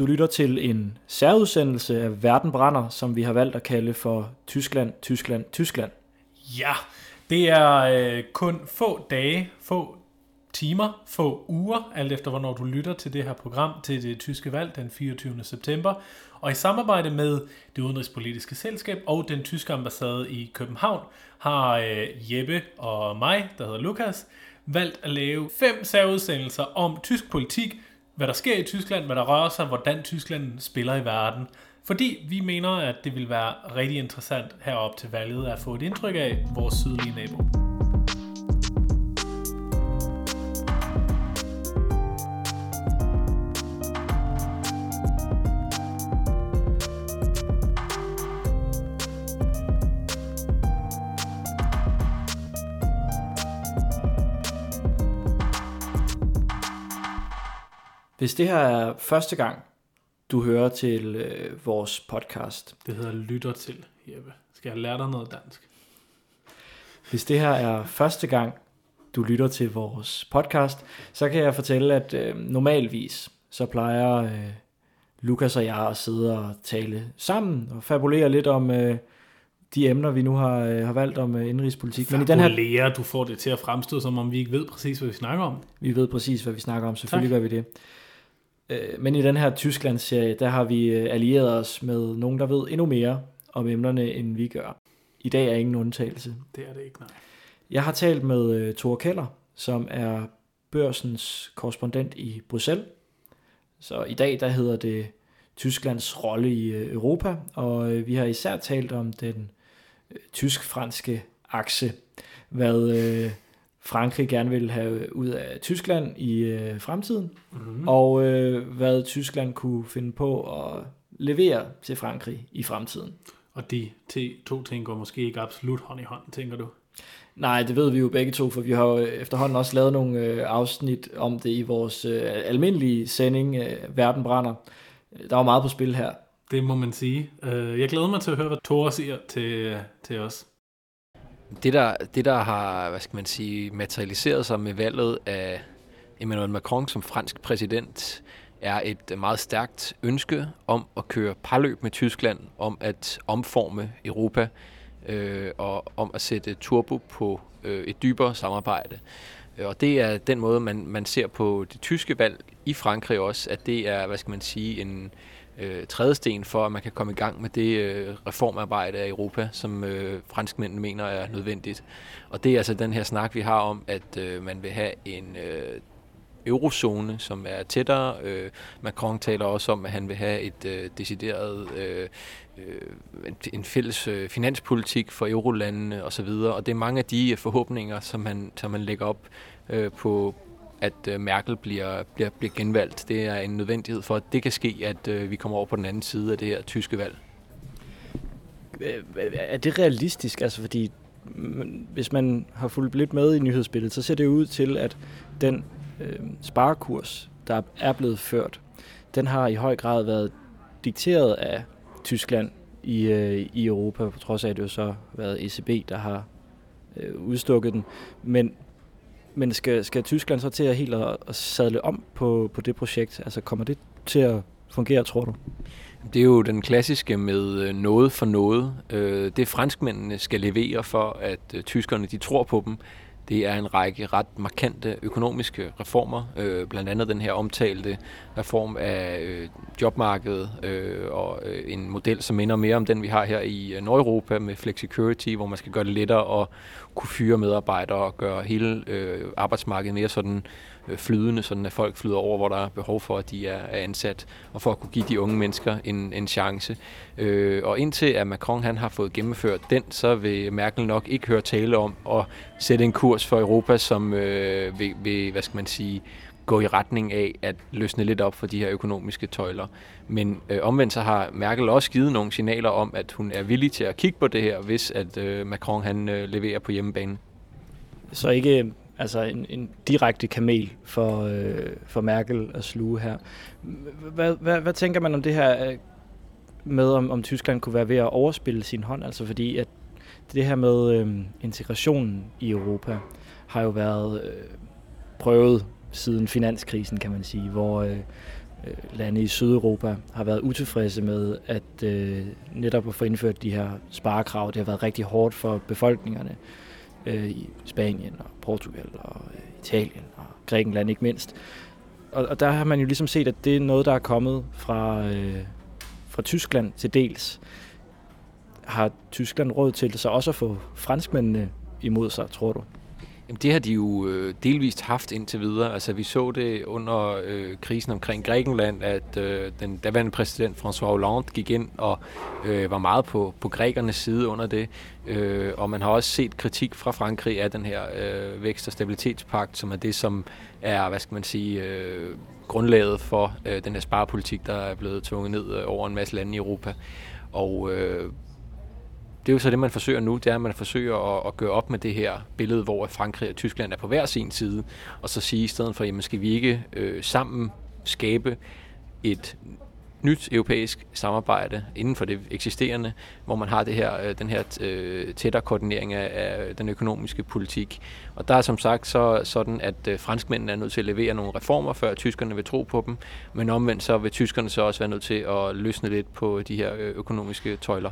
Du lytter til en særudsendelse af Verden brænder, som vi har valgt at kalde for Tyskland, Tyskland, Tyskland. Ja, det er øh, kun få dage, få timer, få uger, alt efter hvornår du lytter til det her program til det tyske valg den 24. september. Og i samarbejde med det udenrigspolitiske selskab og den tyske ambassade i København har øh, Jeppe og mig, der hedder Lukas, valgt at lave fem særudsendelser om tysk politik, hvad der sker i Tyskland, hvad der rører sig, hvordan Tyskland spiller i verden. Fordi vi mener, at det vil være rigtig interessant herop til valget at få et indtryk af vores sydlige nabo. Hvis det her er første gang, du hører til øh, vores podcast, Det hedder lytter til, Jeppe. Skal jeg lære dig noget dansk? hvis det her er første gang, du lytter til vores podcast, så kan jeg fortælle, at øh, normalvis så plejer øh, Lukas og jeg at sidde og tale sammen og fabulere lidt om øh, de emner, vi nu har, øh, har valgt om øh, indrigspolitik. Men i den her, Lærer, du får det til at fremstå, som om vi ikke ved præcis, hvad vi snakker om. vi ved præcis, hvad vi snakker om. Selvfølgelig gør vi det. Øh, Men i den her Tyskland-serie, der har vi øh, allieret os med nogen, der ved endnu mere om emnerne, end vi gør. I dag er ingen undtagelse. Det er det ikke, nej. Jeg har talt med uh, Thor Keller, som er børsens korrespondent i Bruxelles. Så i dag der hedder det Tysklands rolle i uh, Europa, og vi har især talt om den tysk-franske akse, hvad uh, Frankrig gerne vil have ud af Tyskland i uh, fremtiden, Mm-hmm. og uh, hvad Tyskland kunne finde på at levere til Frankrig i fremtiden. Og de to ting går måske ikke absolut hånd i hånd, tænker du? Nej, det ved vi jo begge to, for vi har jo efterhånden også lavet nogle øh, afsnit om det i vores øh, almindelige sending, øh, Verden brænder. Der var meget på spil her. Det må man sige. Øh, Jeg glæder mig til at høre, hvad Thor siger til, til os. Det der, det, der har hvad skal man sige, materialiseret sig med valget af Emmanuel Macron som fransk præsident, er et meget stærkt ønske om at køre parløb med Tyskland, om at omforme Europa øh, og om at sætte turbo på øh, et dybere samarbejde. Og det er den måde, man, man ser på det tyske valg i Frankrig også, at det er, hvad skal man sige, en øh, Øh, trædesten for, at man kan komme i gang med det øh, reformarbejde af Europa, som øh, franskmændene mener er nødvendigt. Og det er altså den her snak, vi har om, at øh, man vil have en øh, eurozone, som er tættere. Øh, Macron taler også om, at han vil have et øh, decideret øh, øh en- fælles øh, finanspolitik for eurolandene osv. Og det er mange af de forhåbninger, som man, som man lægger op øh, på, at øh, Merkel bliver, bliver, bliver genvalgt. Det er en nødvendighed for, at det kan ske, at øh, vi kommer over på den anden side af det her tyske valg. Øh, er det realistisk? Altså fordi, mm, hvis man har fulgt lidt med i nyhedsbilledet, så ser det ud til, at den øh, sparekurs, der er blevet ført, den har i høj grad været dikteret af Tyskland i, øh, i Europa, på trods af, at det jo så har været ECB, der har øh, udstukket den. Men, men skal, skal Tyskland så til at helt at, at sadle om på, på det projekt? Altså kommer det til at fungere, tror du? Det er jo den klassiske med øh, noget for noget. Øh, det franskmændene skal levere for, at øh, tyskerne de tror på dem, det er en række ret markante økonomiske reformer, blandt andet den her omtalte reform af øh, jobmarkedet øh, og øh, en model, som minder mere om den, vi har her i øh, Nordeuropa med flexicurity, hvor man skal gøre det lettere at kunne fyre medarbejdere og gøre hele øh, arbejdsmarkedet mere sådan øh, flydende, sådan at folk flyder over, hvor der er behov for, at de er, er ansat, og for at kunne give de unge mennesker en, en chance. Øh, og indtil at Macron han har fået gennemført den, så vil Merkel nok ikke høre tale om at sætte en kurs for Europa, som øh, vil, vil, hvad skal man sige, gå i retning af at løsne lidt op for de her økonomiske tøjler. Men øh, omvendt så har Merkel også givet nogle signaler om, at hun er villig til at kigge på det her, hvis at øh, Macron han øh, leverer på hjemmebane. Så ikke øh, altså en, en direkte kamel for, øh, for Merkel at sluge her. Hvad, hvad, hvad tænker man om det her øh, med, om, om Tyskland kunne være ved at overspille sin hånd? Altså fordi, at det her med øh, integrationen i Europa har jo været øh, prøvet siden finanskrisen, kan man sige, hvor, øh, øh, lande i Sydeuropa har været utilfredse med at øh, netop at få indført de her sparekrav. Det har været rigtig hårdt for befolkningerne øh, i Spanien og Portugal og øh, Italien og Grækenland ikke mindst. Og, og der har man jo ligesom set, at det er noget, der er kommet fra, øh, fra Tyskland til dels. Har Tyskland råd til så også at få franskmændene imod sig, tror du? Jamen, det har de jo øh, delvist haft indtil videre. Altså, vi så det under øh, krisen omkring Grækenland, at øh, den daværende præsident François Hollande gik ind og øh, var meget på, på grækernes side under det. Øh, og man har også set kritik fra Frankrig af den her øh, vækst- og stabilitetspagt, som er det, som er, hvad skal man sige, øh, grundlaget for øh, den her sparepolitik, der er blevet tvunget ned øh, over en masse lande i Europa. Og øh, det er jo så det, man forsøger nu, det er, at man forsøger at, at gøre op med det her billede, hvor Frankrig og Tyskland er på hver sin side, og så sige i stedet for, jamen skal vi ikke øh, sammen skabe et nyt europæisk samarbejde inden for det eksisterende, hvor man har det her, øh, den her øh, tættere koordinering af, den økonomiske politik. Og der er som sagt så sådan, at øh, franskmændene er nødt til at levere nogle reformer, før tyskerne vil tro på dem, men omvendt så vil tyskerne så også være nødt til at løsne lidt på de her økonomiske tøjler.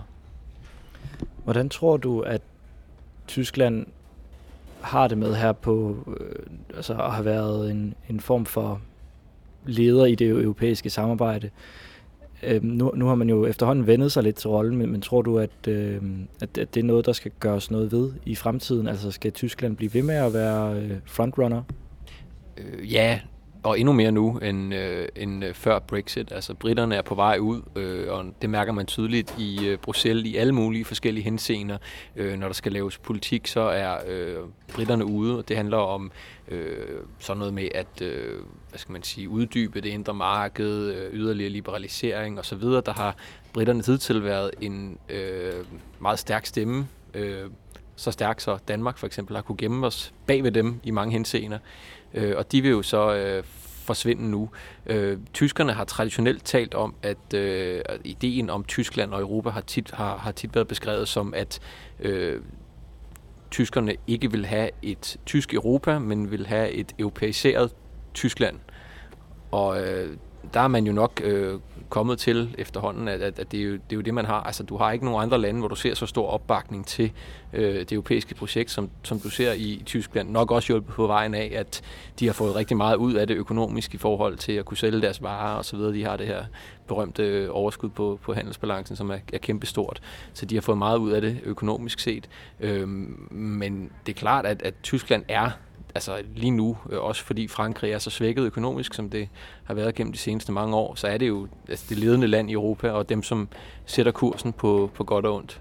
Hvordan tror du, at Tyskland har det med her på øh, altså at have været en, en form for leder i det europæiske samarbejde? Øh, nu, nu har man jo efterhånden vendet sig lidt til rollen, men, men tror du, at, øh, at, at det er noget, der skal gøres noget ved i fremtiden? Altså skal Tyskland blive ved med at være øh, frontrunner? Øh, ja, og endnu mere nu end, øh, end øh, før Brexit. Altså britterne er på vej ud, øh, og det mærker man tydeligt i øh, Bruxelles i alle mulige forskellige henseender. Øh, når der skal laves politik, så er øh, britterne ude, og det handler om øh, sådan noget med at øh, hvad skal man sige, uddybe det indre marked, øh, yderligere liberalisering osv. Der har britterne tidtil været en øh, meget stærk stemme, øh, så stærk så Danmark for eksempel har kunne gemme os bag ved dem i mange henseender. Øh, og de vil jo så øh, forsvinde nu. Øh, tyskerne har traditionelt talt om, at øh, ideen om Tyskland og Europa har tit, har, har tit været beskrevet som, at øh, tyskerne ikke vil have et tysk Europa, men vil have et europæiseret Tyskland. Og øh, der er man jo nok øh, kommet til efterhånden, at, at, at det, er jo, det er jo det, man har. Altså, du har ikke nogen andre lande, hvor du ser så stor opbakning til øh, det europæiske projekt, som, som du ser i Tyskland. Nok også hjulpet på vejen af, at de har fået rigtig meget ud af det økonomisk i forhold til at kunne sælge deres varer og så videre. De har det her berømte øh, overskud på, på handelsbalancen, som er, er kæmpestort. Så de har fået meget ud af det økonomisk set. Øh, men det er klart, at, at Tyskland er altså lige nu, øh, også fordi Frankrig er så svækket økonomisk, som det har været gennem de seneste mange år, så er det jo altså det ledende land i Europa, og dem, som sætter kursen på, på godt og ondt.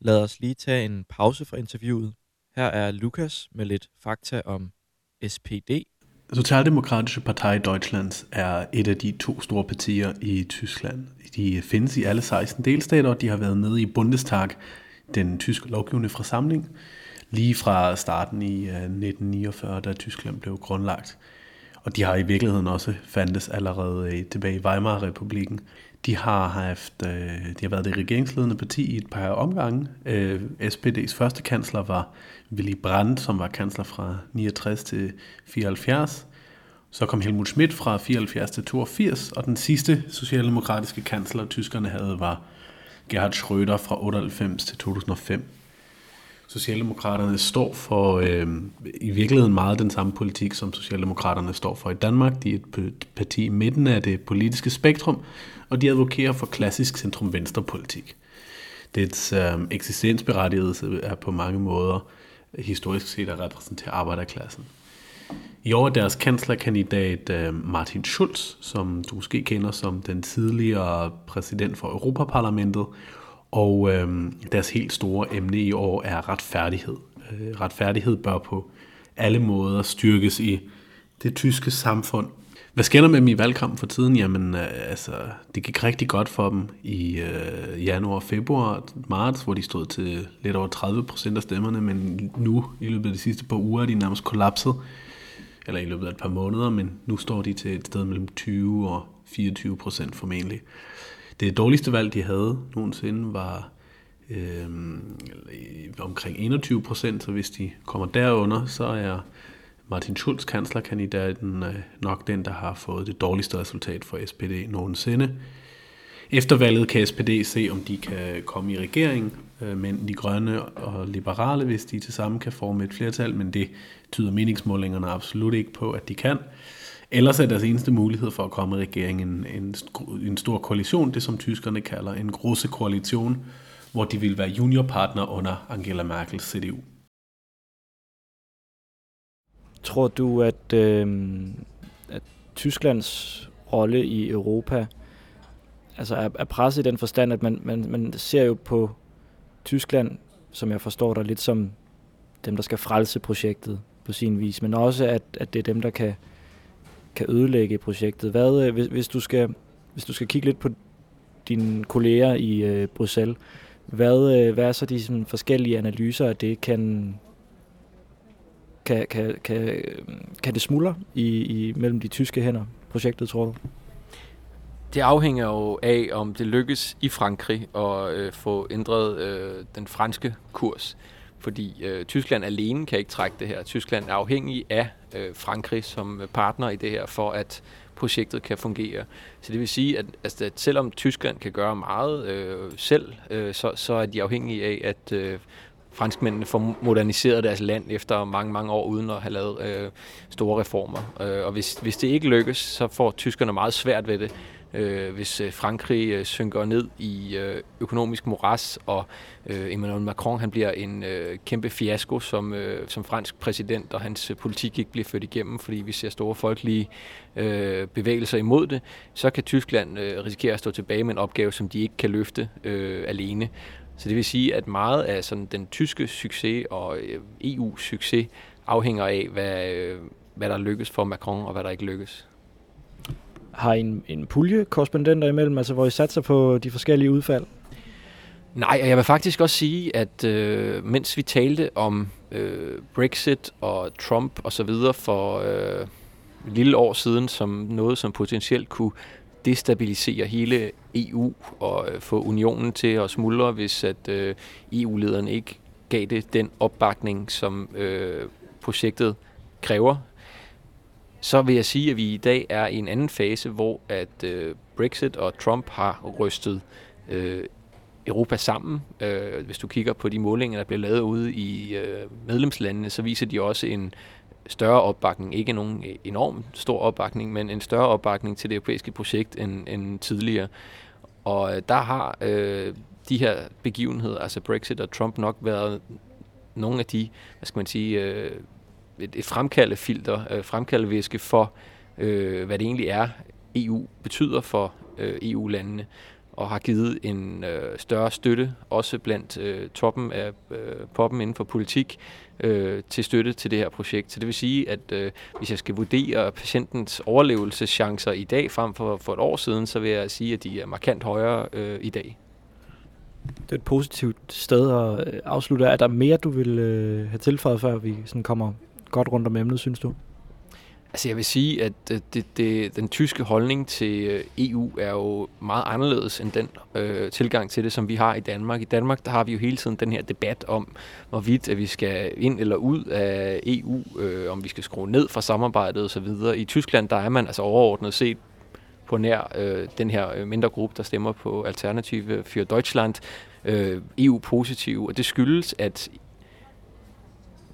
Lad os lige tage en pause fra interviewet. Her er Lukas med lidt fakta om SPD. Socialdemokratische Partei Deutschlands er et af de to store partier i Tyskland. De findes i alle 16 delstater, og de har været med i Bundestag, den tyske lovgivende forsamling, lige fra starten i øh, 1949, da Tyskland blev grundlagt. Og de har i virkeligheden også fandtes allerede øh, tilbage i Weimar-republiken. De har haft, øh, de har været det regeringsledende parti i et par omgange. SPD's første kansler var Willy Brandt, som var kansler fra 69 til 74. Så kom Helmut Schmidt fra 74 til 82, og den sidste socialdemokratiske kansler, tyskerne havde, var Gerhard Schröder fra 98 til 2005. Socialdemokraterne står for øh, i virkeligheden meget den samme politik, som Socialdemokraterne står for i Danmark. De er et parti i midten af det politiske spektrum, og de advokerer for klassisk centrum-venstre-politik. Dets øh, eksistensberettigelse er på mange måder historisk set at repræsentere arbejderklassen. I år er deres kanslerkandidat øh, Martin Schulz, som du måske kender som den tidligere præsident for Europaparlamentet, og øh, deres helt store emne i år er retfærdighed. Øh, retfærdighed bør på alle måder styrkes i det tyske samfund. Hvad sker der med dem i valgkampen for tiden? Jamen, øh, altså, det gik rigtig godt for dem i øh, januar, februar, marts, hvor de stod til lidt over 30 procent af stemmerne, men nu, i løbet af de sidste par uger, er de nærmest kollapset. Eller i løbet af et par måneder, men nu står de til et sted mellem 20 og 24 procent formentlig. Det dårligste valg, de havde nogensinde, var øh, omkring 21 procent, så hvis de kommer derunder, så er Martin Schulz, kanslerkandidaten, øh, nok den, der har fået det dårligste resultat for SPD nogensinde. Efter valget kan SPD se, om de kan komme i regering, øh, men de grønne og liberale, hvis de til sammen kan forme et flertal, men det tyder meningsmålingerne absolut ikke på, at de kan. Ellers er deres eneste mulighed for at komme i regeringen en, en, en stor koalition, det som tyskerne kalder en grosse koalition, hvor de vil være juniorpartner under Angela Merkels CDU. Tror du, at, øh, at Tysklands rolle i Europa altså er, er presset i den forstand, at man, man, man ser jo på Tyskland, som jeg forstår dig, lidt som dem, der skal frelse projektet på sin vis, men også at, at det er dem, der kan, kan ødelægge projektet. Hvad, øh, hvis, hvis, du skal, hvis du skal kigge lidt på dine kolleger i øh, Bruxelles, hvad, øh, hvad er så de sådan, forskellige analyser af det? Kan, kan, kan, kan, kan det smuldre i, i, mellem de tyske hænder, projektet, tror du? Det afhænger jo af, om det lykkes i Frankrig at øh, få ændret øh, den franske kurs. Fordi øh, Tyskland alene kan ikke trække det her. Tyskland er afhængig af øh, Frankrig som partner i det her, for at projektet kan fungere. Så det vil sige, at, altså, at selvom Tyskland kan gøre meget øh, selv, øh, så, så er de afhængige af, at øh, franskmændene får moderniseret deres land efter mange, mange år uden at have lavet øh, store reformer. Øh, og hvis, hvis det ikke lykkes, så får tyskerne meget svært ved det øh, hvis øh, Frankrig øh, synker ned i øh, økonomisk moras, og øh, Emmanuel Macron han bliver en øh, kæmpe fiasko som, øh, som fransk præsident, og hans øh, politik ikke bliver ført igennem, fordi vi ser store folkelige øh, bevægelser imod det, så kan Tyskland øh, risikere at stå tilbage med en opgave, som de ikke kan løfte øh, alene. Så det vil sige, at meget af sådan, den tyske succes og øh, EU-succes afhænger af, hvad, øh, hvad der lykkes for Macron og hvad der ikke lykkes har I en, en pulje korrespondenter imellem, altså hvor I satser på de forskellige udfald? Nej, og jeg vil faktisk også sige, at øh, mens vi talte om øh, Brexit og Trump og så videre for øh, et lille år siden som noget, som potentielt kunne destabilisere hele EU og øh, få unionen til at smuldre, hvis at øh, EU-lederen ikke gav det den opbakning, som øh, projektet kræver så vil jeg sige, at vi i dag er i en anden fase, hvor at øh, Brexit og Trump har rystet øh, Europa sammen. Øh, hvis du kigger på de målinger, der bliver lavet ude i øh, medlemslandene, så viser de også en større opbakning. Ikke nogen enorm stor opbakning, men en større opbakning til det europæiske projekt end, end tidligere. Og øh, der har øh, de her begivenheder, altså Brexit og Trump, nok været nogle af de, hvad skal man sige, øh, et, et fremkaldefilter, øh, fremkaldevæske for, øh, hvad det egentlig er, EU betyder for øh, EU-landene, og har givet en øh, større støtte, også blandt øh, toppen af øh, poppen inden for politik, øh, til støtte til det her projekt. Så det vil sige, at øh, hvis jeg skal vurdere patientens overlevelseschancer i dag frem for for et år siden, så vil jeg sige, at de er markant højere øh, i dag. Det er et positivt sted at øh, afslutte. Er der mere, du vil øh, have tilføjet, før vi sådan kommer godt rundt om emnet, synes du? Altså jeg vil sige, at øh, det, det, den tyske holdning til øh, EU er jo meget anderledes end den øh, tilgang til det, som vi har i Danmark. I Danmark der har vi jo hele tiden den her debat om, hvorvidt at vi skal ind eller ud af EU, øh, om vi skal skrue ned fra samarbejdet osv. I Tyskland der er man altså overordnet set på nær øh, den her øh, mindre gruppe, der stemmer på Alternative für Deutschland, øh, EU-positive, og det skyldes, at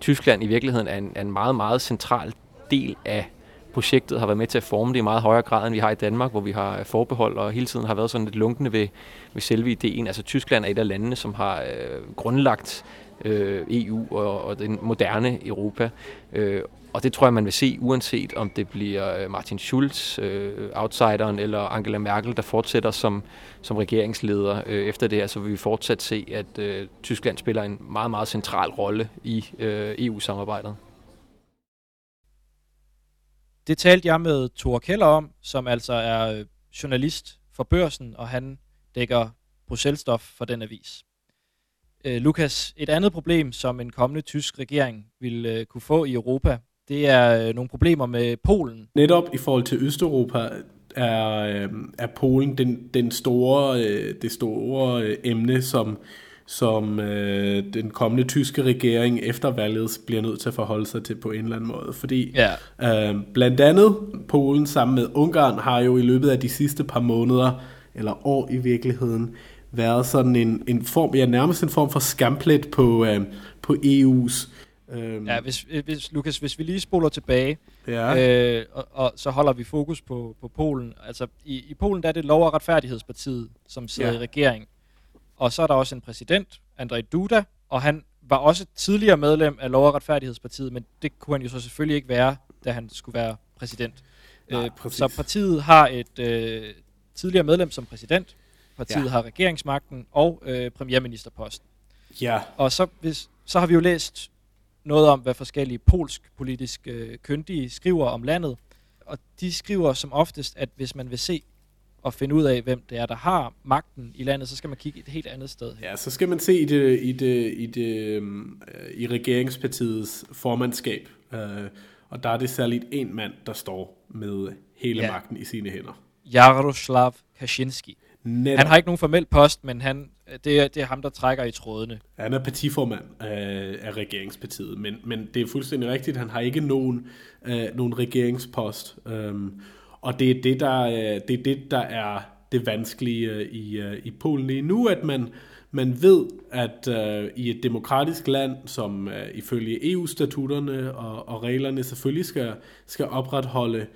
Tyskland i virkeligheden er en, er en meget, meget central del af projektet, har været med til at forme det i meget højere grad, end vi har i Danmark, hvor vi har forbehold og hele tiden har været sådan lidt lunkende ved, ved selve ideen. Altså Tyskland er et af landene, som har øh, grundlagt øh, EU og, og den moderne Europa. Øh, og det tror jeg, man vil se, uanset om det bliver øh, Martin Schulz, øh, outsideren, eller Angela Merkel, der fortsætter som, som regeringsleder øh, efter det her, så vil vi fortsat se, at øh, Tyskland spiller en meget, meget central rolle i øh, EU-samarbejdet. Det talte jeg med Thor Keller om, som altså er øh, journalist for børsen, og han dækker Bruxelles-stof for den avis. Øh, Lukas, et andet problem, som en kommende tysk regering vil øh, kunne få i Europa, det er øh, nogle problemer med Polen. Netop i forhold til Østeuropa er, øh, er Polen den, den store, øh, det store emne, som som øh, den kommende tyske regering efter valget bliver nødt til at forholde sig til på en eller anden måde. Fordi ja. øh, blandt andet Polen sammen med Ungarn har jo i løbet af de sidste par måneder, eller år i virkeligheden, været sådan en, en form, ja nærmest en form for skamplet på, øh, på EU's Øhm. Ja, hvis, hvis, Lukas, hvis vi lige spoler tilbage, ja. øh, og, og så holder vi fokus på, på Polen. Altså, i, i Polen der er det Lov- og Retfærdighedspartiet, som sidder ja. i regering. Og så er der også en præsident, Andrzej Duda, og han var også tidligere medlem af Lov- og Retfærdighedspartiet, men det kunne han jo så selvfølgelig ikke være, da han skulle være præsident. Nej, øh, så partiet har et øh, tidligere medlem som præsident, partiet ja. har regeringsmagten og øh, premierministerposten. Ja. Og så, hvis, så har vi jo læst noget om, hvad forskellige polsk politiske øh, kyndige skriver om landet. Og de skriver som oftest, at hvis man vil se og finde ud af, hvem det er, der har magten i landet, så skal man kigge et helt andet sted. Ja, så skal man se i det, i det, i det øh, i regeringspartiets formandskab. Øh, og der er det særligt en mand, der står med hele ja. magten i sine hænder. Jaroslav Kaczynski. Netop. Han har ikke nogen formel post, men han, Øh, det, er, det er ham, der trækker i trådene. Han er partiformand af, af regeringspartiet, men, men det er fuldstændig rigtigt, han har ikke nogen, øh, nogen regeringspost. Um, og det er det, der, øh, det er det, der er det vanskelige øh, i, øh, i Polen lige nu, at man, man ved, at øh, i et demokratisk land, som øh, ifølge EU-statutterne og, og reglerne selvfølgelig skal, skal opretholde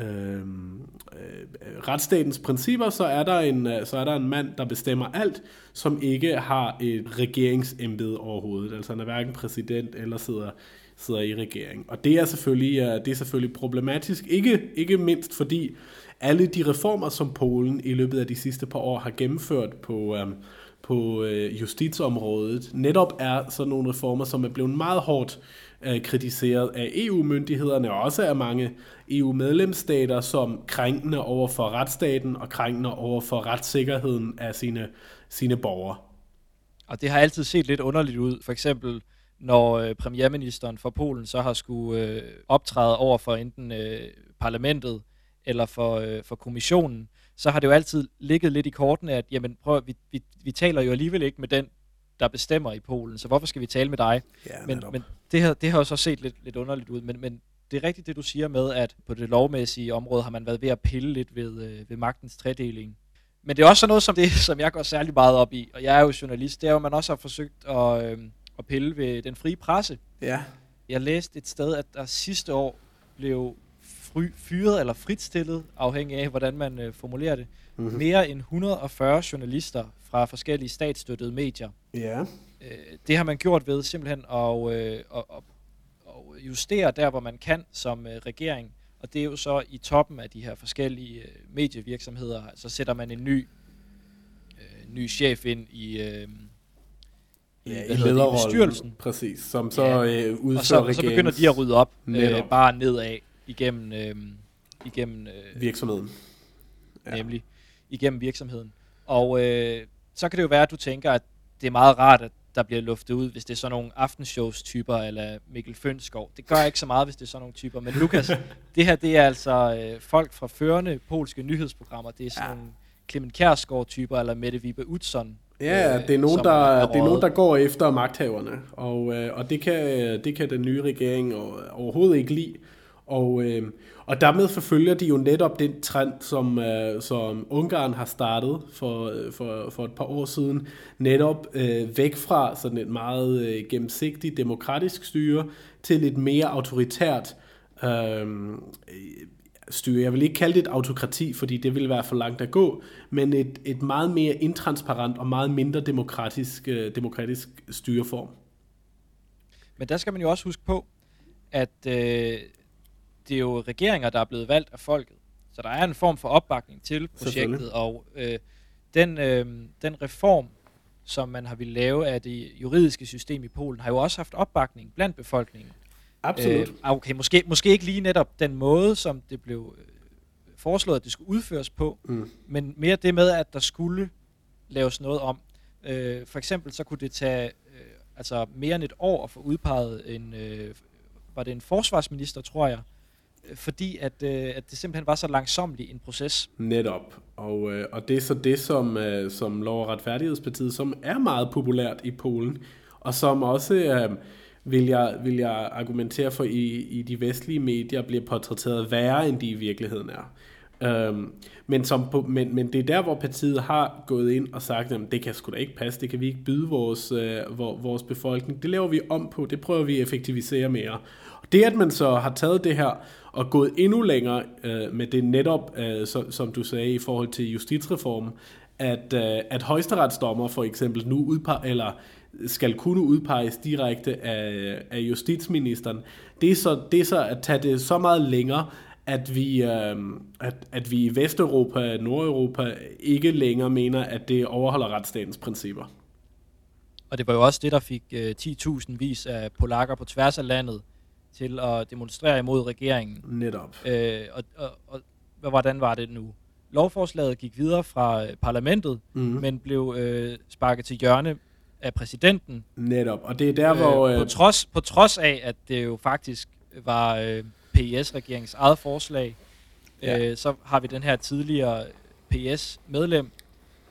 Øhm, øh, retsstatens principper, så er, der en, øh, så er der en mand, der bestemmer alt, som ikke har et regeringsembede overhovedet. Altså han er hverken præsident eller sidder, sidder i regering. Og det er selvfølgelig, øh, det er selvfølgelig problematisk, ikke, ikke mindst fordi alle de reformer, som Polen i løbet af de sidste par år har gennemført på, øh, på øh, justitsområdet, netop er sådan nogle reformer, som er blevet meget hårdt øh, kritiseret af EU-myndighederne og også af mange EU-medlemsstater som krænkende over for retsstaten og krænkende over for retssikkerheden af sine, sine borgere. Og det har altid set lidt underligt ud. For eksempel når øh, premierministeren for Polen så har skulle øh, optræde over for enten øh, parlamentet eller for, øh, for kommissionen, så har det jo altid ligget lidt i kortene, at jamen, prøv, vi, vi, vi taler jo alligevel ikke med den, der bestemmer i Polen, så hvorfor skal vi tale med dig? Ja, men, men det, her, det har jo så set lidt, lidt underligt ud, men, men det er rigtigt det, du siger med, at på det lovmæssige område har man været ved at pille lidt ved, øh, ved magtens tredeling. Men det er også noget som det, som jeg går særlig meget op i, og jeg er jo journalist, det er jo, at man også har forsøgt at, øh, at pille ved den frie presse. Ja. Jeg læste et sted, at der sidste år blev fry, fyret eller fritstillet, afhængig af, hvordan man øh, formulerer det, mm-hmm. mere end 140 journalister fra forskellige statsstøttede medier. Ja. Øh, det har man gjort ved simpelthen at, øh, at, at, at justere der, hvor man kan som øh, regering. Og det er jo så i toppen af de her forskellige øh, medievirksomheder, så sætter man en ny, øh, ny chef ind i... Øh, ja, i lederrollen. Præcis, som så ja. øh, udfører og så, og så begynder de at rydde op øh, bare nedad igennem, øh, igennem øh, virksomheden. Ja. Nemlig igennem virksomheden. Og øh, så kan det jo være, at du tænker, at det er meget rart, at der bliver luftet ud, hvis det er sådan nogle aftenshows-typer, eller Mikkel Fønskov. Det gør ikke så meget, hvis det er sådan nogle typer. Men Lukas, det her, det er altså øh, folk fra førende polske nyhedsprogrammer. Det er sådan ja. nogle Clement Kjærsgaard-typer, eller Mette Vibe Utzon. Ja, øh, det er, nogen, der, er det er nogen, der går efter magthaverne, og, øh, og det, kan, det kan den nye regering overhovedet ikke lide. Og, øh, og dermed forfølger de jo netop den trend, som, øh, som Ungarn har startet for, øh, for, for et par år siden, netop øh, væk fra sådan et meget øh, gennemsigtigt demokratisk styre til et mere autoritært øh, styre. Jeg vil ikke kalde det et autokrati, fordi det ville være for langt at gå, men et, et meget mere intransparent og meget mindre demokratisk, øh, demokratisk styreform. Men der skal man jo også huske på, at øh, det er jo regeringer, der er blevet valgt af folket. Så der er en form for opbakning til projektet, og øh, den, øh, den reform, som man har ville lave af det juridiske system i Polen, har jo også haft opbakning blandt befolkningen. Absolut. Øh, okay, måske, måske ikke lige netop den måde, som det blev øh, foreslået, at det skulle udføres på, mm. men mere det med, at der skulle laves noget om. Øh, for eksempel så kunne det tage øh, altså mere end et år at få udpeget en, øh, var det en forsvarsminister, tror jeg, fordi at, øh, at det simpelthen var så langsomlig en proces. Netop. Og, øh, og det er så det, som, øh, som Lov- og Retfærdighedspartiet, som er meget populært i Polen, og som også, øh, vil, jeg, vil jeg argumentere for, i, i de vestlige medier bliver portrætteret værre, end de i virkeligheden er. Øhm, men, som på, men, men det er der, hvor partiet har gået ind og sagt, at det kan sgu da ikke passe, det kan vi ikke byde vores, øh, vores befolkning. Det laver vi om på, det prøver vi at effektivisere mere. Og det, at man så har taget det her og gået endnu længere øh, med det netop, øh, som, som du sagde, i forhold til justitsreformen, at, øh, at højesteretsdommer for eksempel nu udpeger, eller skal kunne udpeges direkte af, af justitsministeren, det er, så, det er så at tage det så meget længere, at vi, øh, at, at vi i Vesteuropa og Nordeuropa ikke længere mener, at det overholder retsstatens principper. Og det var jo også det, der fik øh, 10.000 vis af polakker på tværs af landet til at demonstrere imod regeringen. Netop. Øh, og, og, og hvordan var det nu? Lovforslaget gik videre fra øh, parlamentet, mm. men blev øh, sparket til hjørne af præsidenten. Netop. Og det er der, hvor... Øh, på, trods, på trods af, at det jo faktisk var øh, PIS-regeringens eget forslag, Ja. øh, så har vi den her tidligere PIS-medlem,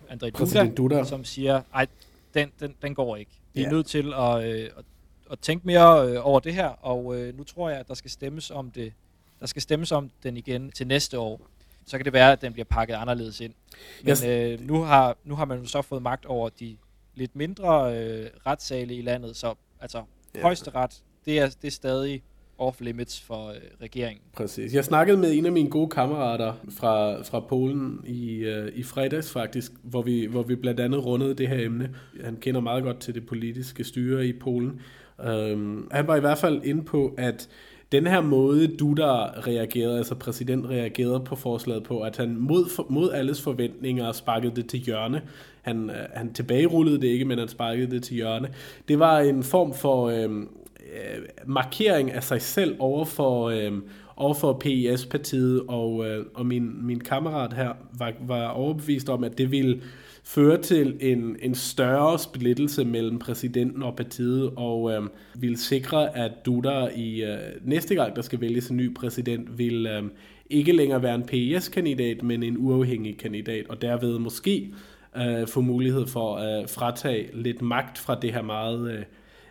André Duda, Duda. som siger, ej, den, den, den går ikke. Vi er Ja. nødt til at, øh, at, at tænke mere øh, over det her, og øh, nu tror jeg, at der skal stemmes om det. Der skal stemmes om den igen til næste år. Så kan det være, at den bliver pakket anderledes ind. Men Jeg s- øh, nu, har, nu har man jo så fået magt over de lidt mindre øh, retssale i landet, så altså ja. højesteret, det er, det er stadig off limits for øh, regeringen. Præcis. Jeg snakkede med en af mine gode kammerater fra, fra Polen i, øh, i fredags faktisk, hvor vi, hvor vi blandt andet rundede det her emne. Han kender meget godt til det politiske styre i Polen. Øhm, han var i hvert fald inde på, at den her måde, du der reagerede, altså præsident reagerede på forslaget på, at han mod, for, mod alles forventninger sparkede det til hjørne. Han, øh, han tilbagerullede det ikke, men han sparkede det til hjørne. Det var en form for øhm, øh, markering af sig selv over for, øh, over for PIS-partiet, og, øh, og min, min kammerat her var, var overbevist om, at det ville føre til en, en større splittelse mellem præsidenten og partiet, og øh, vil sikre, at Duda i øh, næste gang, der skal vælges en ny præsident, vil øh, ikke længere være en PS-kandidat, men en uafhængig kandidat, og derved måske øh, få mulighed for at øh, fratage lidt magt fra det her meget øh,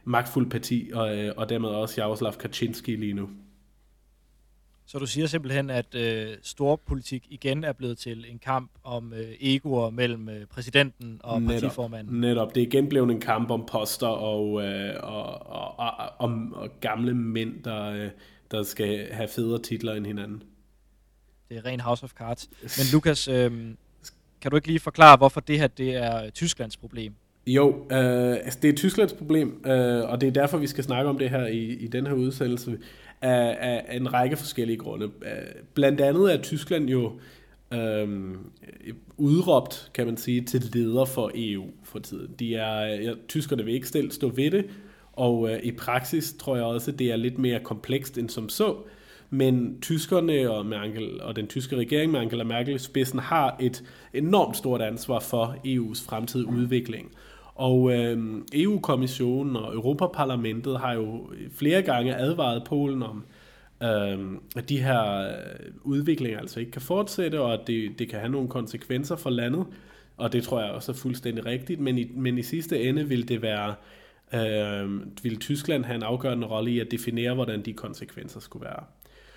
magtfulde parti, og, øh, og dermed også Jaroslav Kaczynski lige nu. Så du siger simpelthen, at øh, storpolitik igen er blevet til en kamp om øh, egoer mellem øh, præsidenten og Netop. partiformanden. Netop. Det er igen blevet en kamp om poster og, øh, og, og, og, og, og gamle mænd, der, øh, der skal have federe titler end hinanden. Det er ren House of Cards. Men Lukas, øh, kan du ikke lige forklare, hvorfor det her det er Tysklands problem? Jo, øh, altså det er Tysklands problem, øh, og det er derfor, vi skal snakke om det her i, i den her udsendelse, af, af, af en række forskellige grunde. Øh, blandt andet er Tyskland jo øh, udråbt, kan man sige, til leder for EU for tiden. De er, ja, tyskerne vil ikke stille stå ved det, og øh, i praksis tror jeg også, det er lidt mere komplekst end som så. Men tyskerne og, Merkel, og den tyske regering med Angela Merkel i spidsen har et enormt stort ansvar for EU's fremtidige udvikling. Og øh, EU-kommissionen og Europaparlamentet har jo flere gange advaret Polen om, øh, at de her øh, udviklinger altså ikke kan fortsætte, og at det, det kan have nogle konsekvenser for landet. Og det tror jeg også er fuldstændig rigtigt, men i, men i sidste ende vil det være, øh, vil Tyskland have en afgørende rolle i at definere, hvordan de konsekvenser skulle være.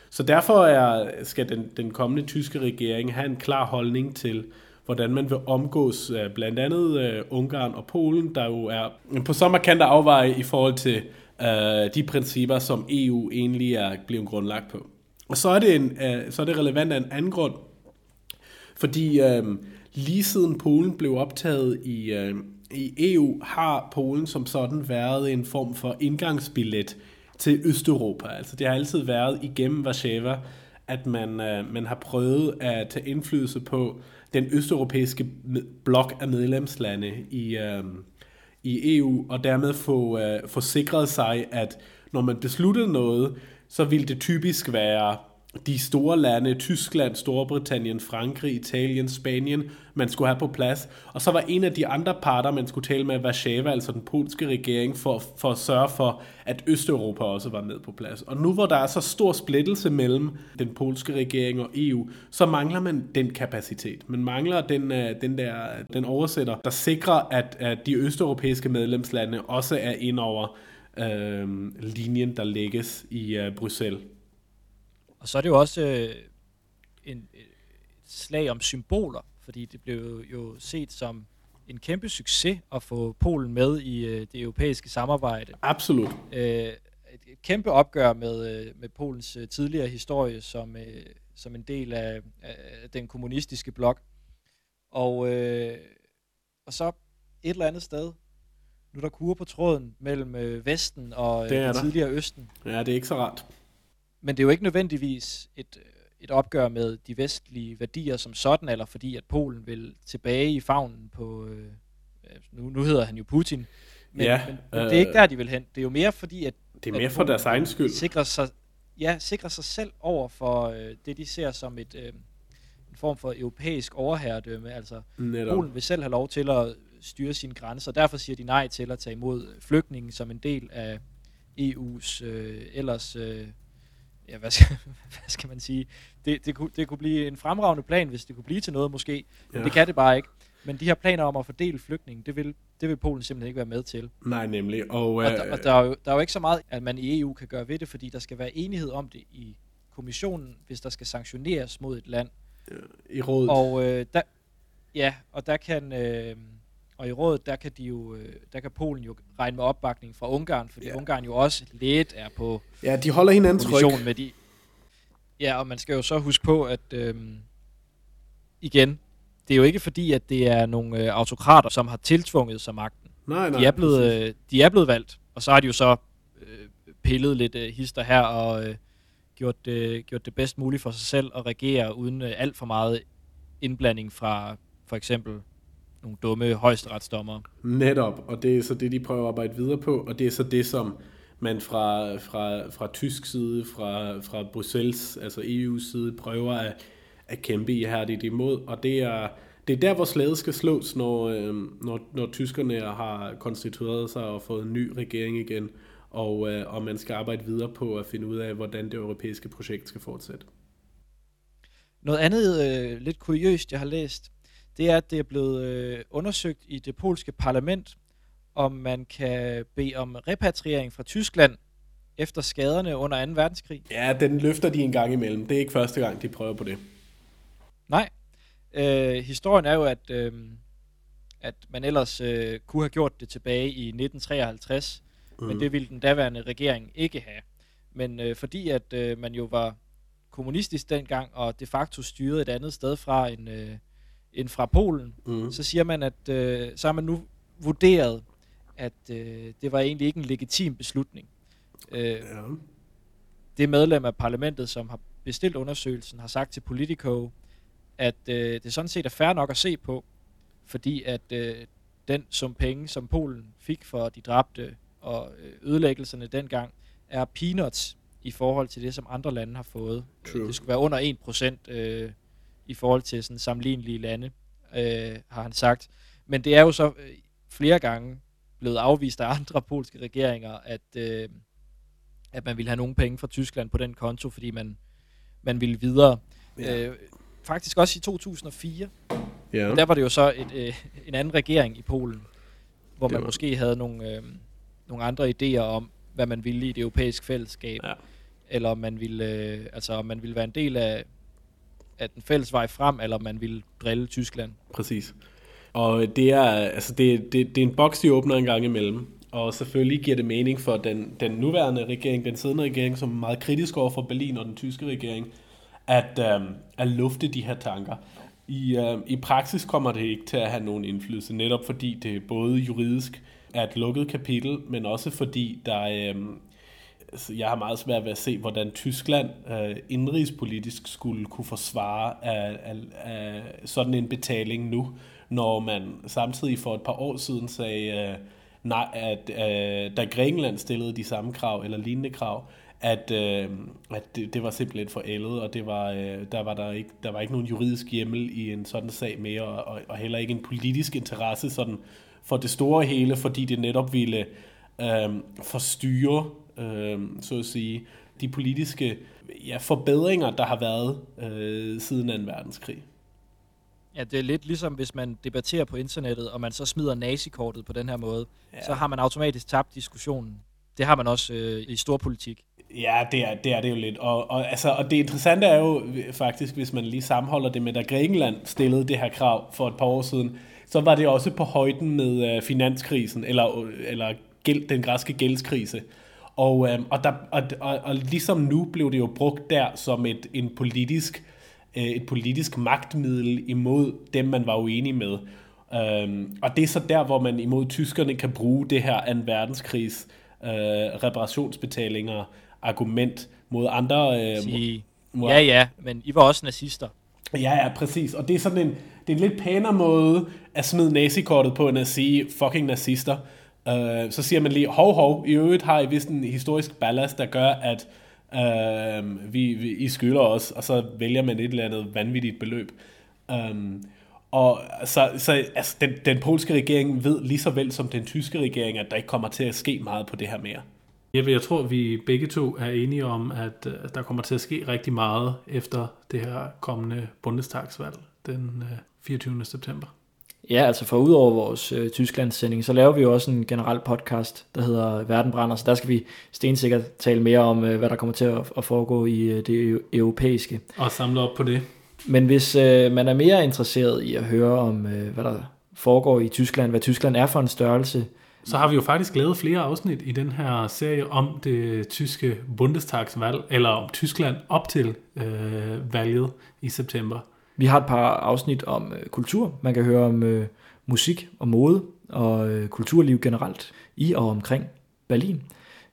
Så derfor er, skal den, den kommende tyske regering have en klar holdning til, hvordan man vil omgås øh, blandt andet øh, Ungarn og Polen, der jo er på så markante afveje i forhold til øh, de principper, som EU egentlig er blevet grundlagt på. Og så er det, en, øh, så er det relevant af en anden grund, fordi øh, lige siden Polen blev optaget i, øh, i EU, har Polen som sådan været en form for indgangsbillet til Østeuropa. Altså det har altid været igennem Warszawa, at man, øh, man har prøvet at tage indflydelse på den østeuropæiske blok af medlemslande i, øh, i EU, og dermed få, øh, få sikret sig, at når man besluttede noget, så ville det typisk være de store lande, Tyskland, Storbritannien, Frankrig, Italien, Spanien, man skulle have på plads. Og så var en af de andre parter, man skulle tale med, Warszawa, altså den polske regering, for, for at sørge for, at Østeuropa også var med på plads. Og nu hvor der er så stor splittelse mellem den polske regering og EU, så mangler man den kapacitet. Man mangler den, øh, den, der, den oversætter, der sikrer, at, at de østeuropæiske medlemslande også er ind over øh, linjen, der lægges i øh, Bruxelles. Og så er det jo også øh, en, et slag om symboler, fordi det blev jo set som en kæmpe succes at få Polen med i øh, det europæiske samarbejde. Absolut. Øh, et kæmpe opgør med, øh, med Polens øh, tidligere historie som, øh, som en del af, af den kommunistiske blok. Og, øh, og så et eller andet sted, nu er der kur på tråden mellem øh, Vesten og øh, Det der. tidligere Østen. Ja, det er ikke så rart. Men det er jo ikke nødvendigvis et, øh, et opgør med de vestlige værdier som sådan, eller fordi at Polen vil tilbage i favnen på, øh, øh, nu, nu hedder han jo Putin, men, Ja, men, men øh, det er ikke der, de vil hen. Det er jo mere fordi, at Det er at mere for Polen deres egen skyld. sikrer sig, ja, sikrer sig selv over for øh, det, de ser som et, øh, en form for europæisk overherredømme. Altså, Netop. Polen vil selv have lov til at styre sine grænser, derfor siger de nej til at tage imod flygtninge som en del af EU's øh, ellers, øh, ja, hvad skal, hvad skal man sige, det, det, kunne, det kunne blive en fremragende plan, hvis det kunne blive til noget måske, men Ja. det kan det bare ikke. Men de her planer om at fordele flygtninge, det vil, det vil Polen simpelthen ikke være med til. Nej, nemlig. Og, Og, øh, der, og der, er jo, der er jo ikke så meget, at man i EU kan gøre ved det, fordi der skal være enighed om det i kommissionen, hvis der skal sanktioneres mod et land. i rådet. Og øh, der, ja, og der kan øh, og i rådet der kan de jo øh, der kan Polen jo regne med opbakning fra Ungarn, fordi Ja. Ungarn jo også lidt er på ja, de holder hinanden tryg. med de. Ja, og man skal jo så huske på at øh, igen, det er jo ikke fordi at det er nogle øh, autokrater, som har tiltvunget sig magten. Nej, nej. De er blevet øh, de er blevet valgt, og så har de jo så øh, pillet lidt øh, hister her og øh, gjort det gjort det bedst muligt for sig selv at regere uden øh, alt for meget indblanding fra for eksempel nogle dumme højesteretsdommere. Netop, og det er så det, de prøver at arbejde videre på, og det er så det, som man fra, fra, fra tysk side, fra, fra Bruxelles, altså EU's side, prøver at, at kæmpe ihærdigt imod, og det er, det er der, hvor slaget skal slås, når, øh, når, når tyskerne har konstitueret sig og fået en ny regering igen, og, øh, og man skal arbejde videre på at finde ud af, hvordan det europæiske projekt skal fortsætte. Noget andet øh, lidt kuriøst, jeg har læst, det er, at det er blevet øh, undersøgt i det polske parlament, om man kan bede om repatriering fra Tyskland efter skaderne under 2. verdenskrig. Ja, den løfter de en gang imellem. Det er ikke første gang, de prøver på det. Nej. Øh, historien er jo, at, øh, at man ellers øh, kunne have gjort det tilbage i 1953, mm. men det ville den daværende regering ikke have. Men øh, fordi at øh, man jo var kommunistisk dengang, og de facto styrede et andet sted fra end, øh, end fra Polen, Mm. så siger man, at øh, så har man nu vurderet, at øh, det var egentlig ikke en legitim beslutning. Øh, Ja. det medlem af parlamentet, som har bestilt undersøgelsen, har sagt til Politico, at øh, det sådan set er fair nok at se på, fordi at øh, den sum penge, som Polen fik for de dræbte og øh, ødelæggelserne dengang, er peanuts i forhold til det, som andre lande har fået. True. Øh, Det skulle være under 1% øh, i forhold til sådan sammenlignelige lande, øh, har han sagt. Men det er jo så øh, flere gange blevet afvist af andre polske regeringer, at, øh, at man ville have nogle penge fra Tyskland på den konto, fordi man, man ville videre. Ja. Øh, faktisk også i 2004, ja. der var det jo så et, øh, en anden regering i Polen, hvor Det man var- måske havde nogle, øh, nogle andre idéer om, hvad man ville i det europæiske fællesskab, Ja. eller om man ville, øh, altså om man ville være en del af, af den fælles vej frem, eller om man ville drille Tyskland. Præcis. Og det er, altså det, det, det er en boks, de åbner en gang imellem. Og selvfølgelig giver det mening for den, den nuværende regering, den siddende regering, som er meget kritisk over for Berlin og den tyske regering, at, øh, at lufte de her tanker. I, øh, I praksis kommer det ikke til at have nogen indflydelse, netop fordi det både juridisk er et lukket kapitel, men også fordi der øh, altså, jeg har meget svært ved at se, hvordan Tyskland øh, indrigspolitisk skulle kunne forsvare af, af, af sådan en betaling nu, når man samtidig for et par år siden sagde, øh, nej, at øh, da Grækenland stillede de samme krav eller lignende krav, at, øh, at det, det var simpelthen forældet, og det var, øh, der, var der, ikke, der var ikke nogen juridisk hjemmel i en sådan sag mere, og, og heller ikke en politisk interesse sådan for det store hele, fordi det netop ville øh, forstyrre, øh, så at sige, de politiske ja, forbedringer, der har været øh, siden 2. verdenskrig. Ja, det er lidt ligesom, hvis man debatterer på internettet, og man så smider nazikortet på den her måde, ja. så har man automatisk tabt diskussionen. Det har man også øh, i storpolitik. Ja, det er, det er det jo lidt. Og, og, altså, og det interessante er jo faktisk, hvis man lige sammenholder det med, da Grækenland stillede det her krav for et par år siden, så var det også på højden med øh, finanskrisen, eller, eller gæld, den græske gældskrise. Og, øh, og, der, og, og, og ligesom nu blev det jo brugt der som et, en politisk, øh, et politisk magtmiddel imod dem, man var uenig med. Um, og det er så der, hvor man imod tyskerne kan bruge det her 2. verdenskrigs øh, reparationsbetalinger argument mod andre... Øh, Sige, mod, ja, ja, men I var også nazister. Ja, ja, præcis. Og det er sådan en, det er en lidt pænere måde at smide nazikortet på, end at sige fucking nazister. Øh, så siger man lige, hov, hov, i øvrigt har I vist en historisk ballast, der gør, at øh, vi, vi, I skylder os, og så vælger man et eller andet vanvittigt beløb. Øh, og så, så altså, den, den polske regering ved lige så vel som den tyske regering, at der ikke kommer til at ske meget på det her mere. Jeppe, jeg tror, vi begge to er enige om, at der kommer til at ske rigtig meget efter det her kommende bundestagsvalg den øh, 24. september. Ja, altså for ud over vores øh, Tysklandssending, så laver vi jo også en generel podcast, der hedder Verden brænder, så der skal vi stensikkert tale mere om, øh, hvad der kommer til at, at foregå i øh, det europæiske. Og samle op på det. Men hvis øh, man er mere interesseret i at høre om, øh, hvad der foregår i Tyskland, hvad Tyskland er for en størrelse, så har vi jo faktisk lavet flere afsnit i den her serie om det tyske Bundestagsvalg, eller om Tyskland op til øh, valget i september. Vi har et par afsnit om øh, kultur. Man kan høre om øh, musik og mode og øh, kulturliv generelt i og omkring Berlin.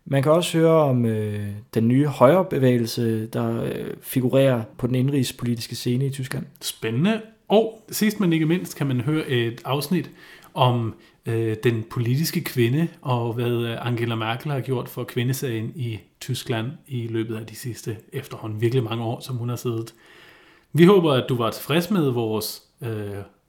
Man kan også høre om øh, den nye højrebevægelse, der øh, figurerer på den indrigspolitiske scene i Tyskland. Spændende. Og sidst men ikke mindst kan man høre et afsnit om øh, den politiske kvinde og hvad øh, Angela Merkel har gjort for kvindesagen i Tyskland i løbet af de sidste efterhånden virkelig mange år, som hun har siddet. Vi håber, at du var tilfreds med vores øh,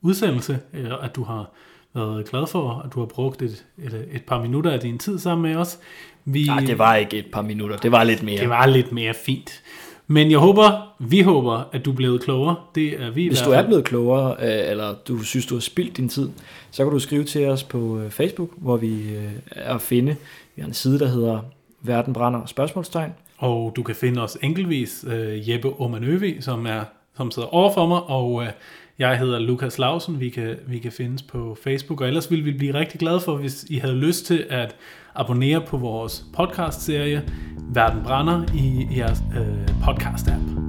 udsendelse, eller at du har været glad for, at du har brugt et, et, et par minutter af din tid sammen med os. Vi, Nej, det var ikke et par minutter, det var lidt mere. Det var lidt mere fint. Men jeg håber, vi håber, at du er blevet klogere. Det er vi Hvis du er blevet klogere, øh, eller du synes, du har spildt din tid, så kan du skrive til os på øh, Facebook, hvor vi øh, er at finde. Vi har en side, der hedder Verden brænder spørgsmålstegn. Og du kan finde os enkeltvis Jeppe Omanøvi, som er som sidder over for mig, og øh, jeg hedder Lukas Lausen. Vi kan, vi kan findes på Facebook, og ellers ville vi blive rigtig glade for, hvis I havde lyst til at abonnere på vores podcast-serie Verden Brænder i jeres øh, podcast-app.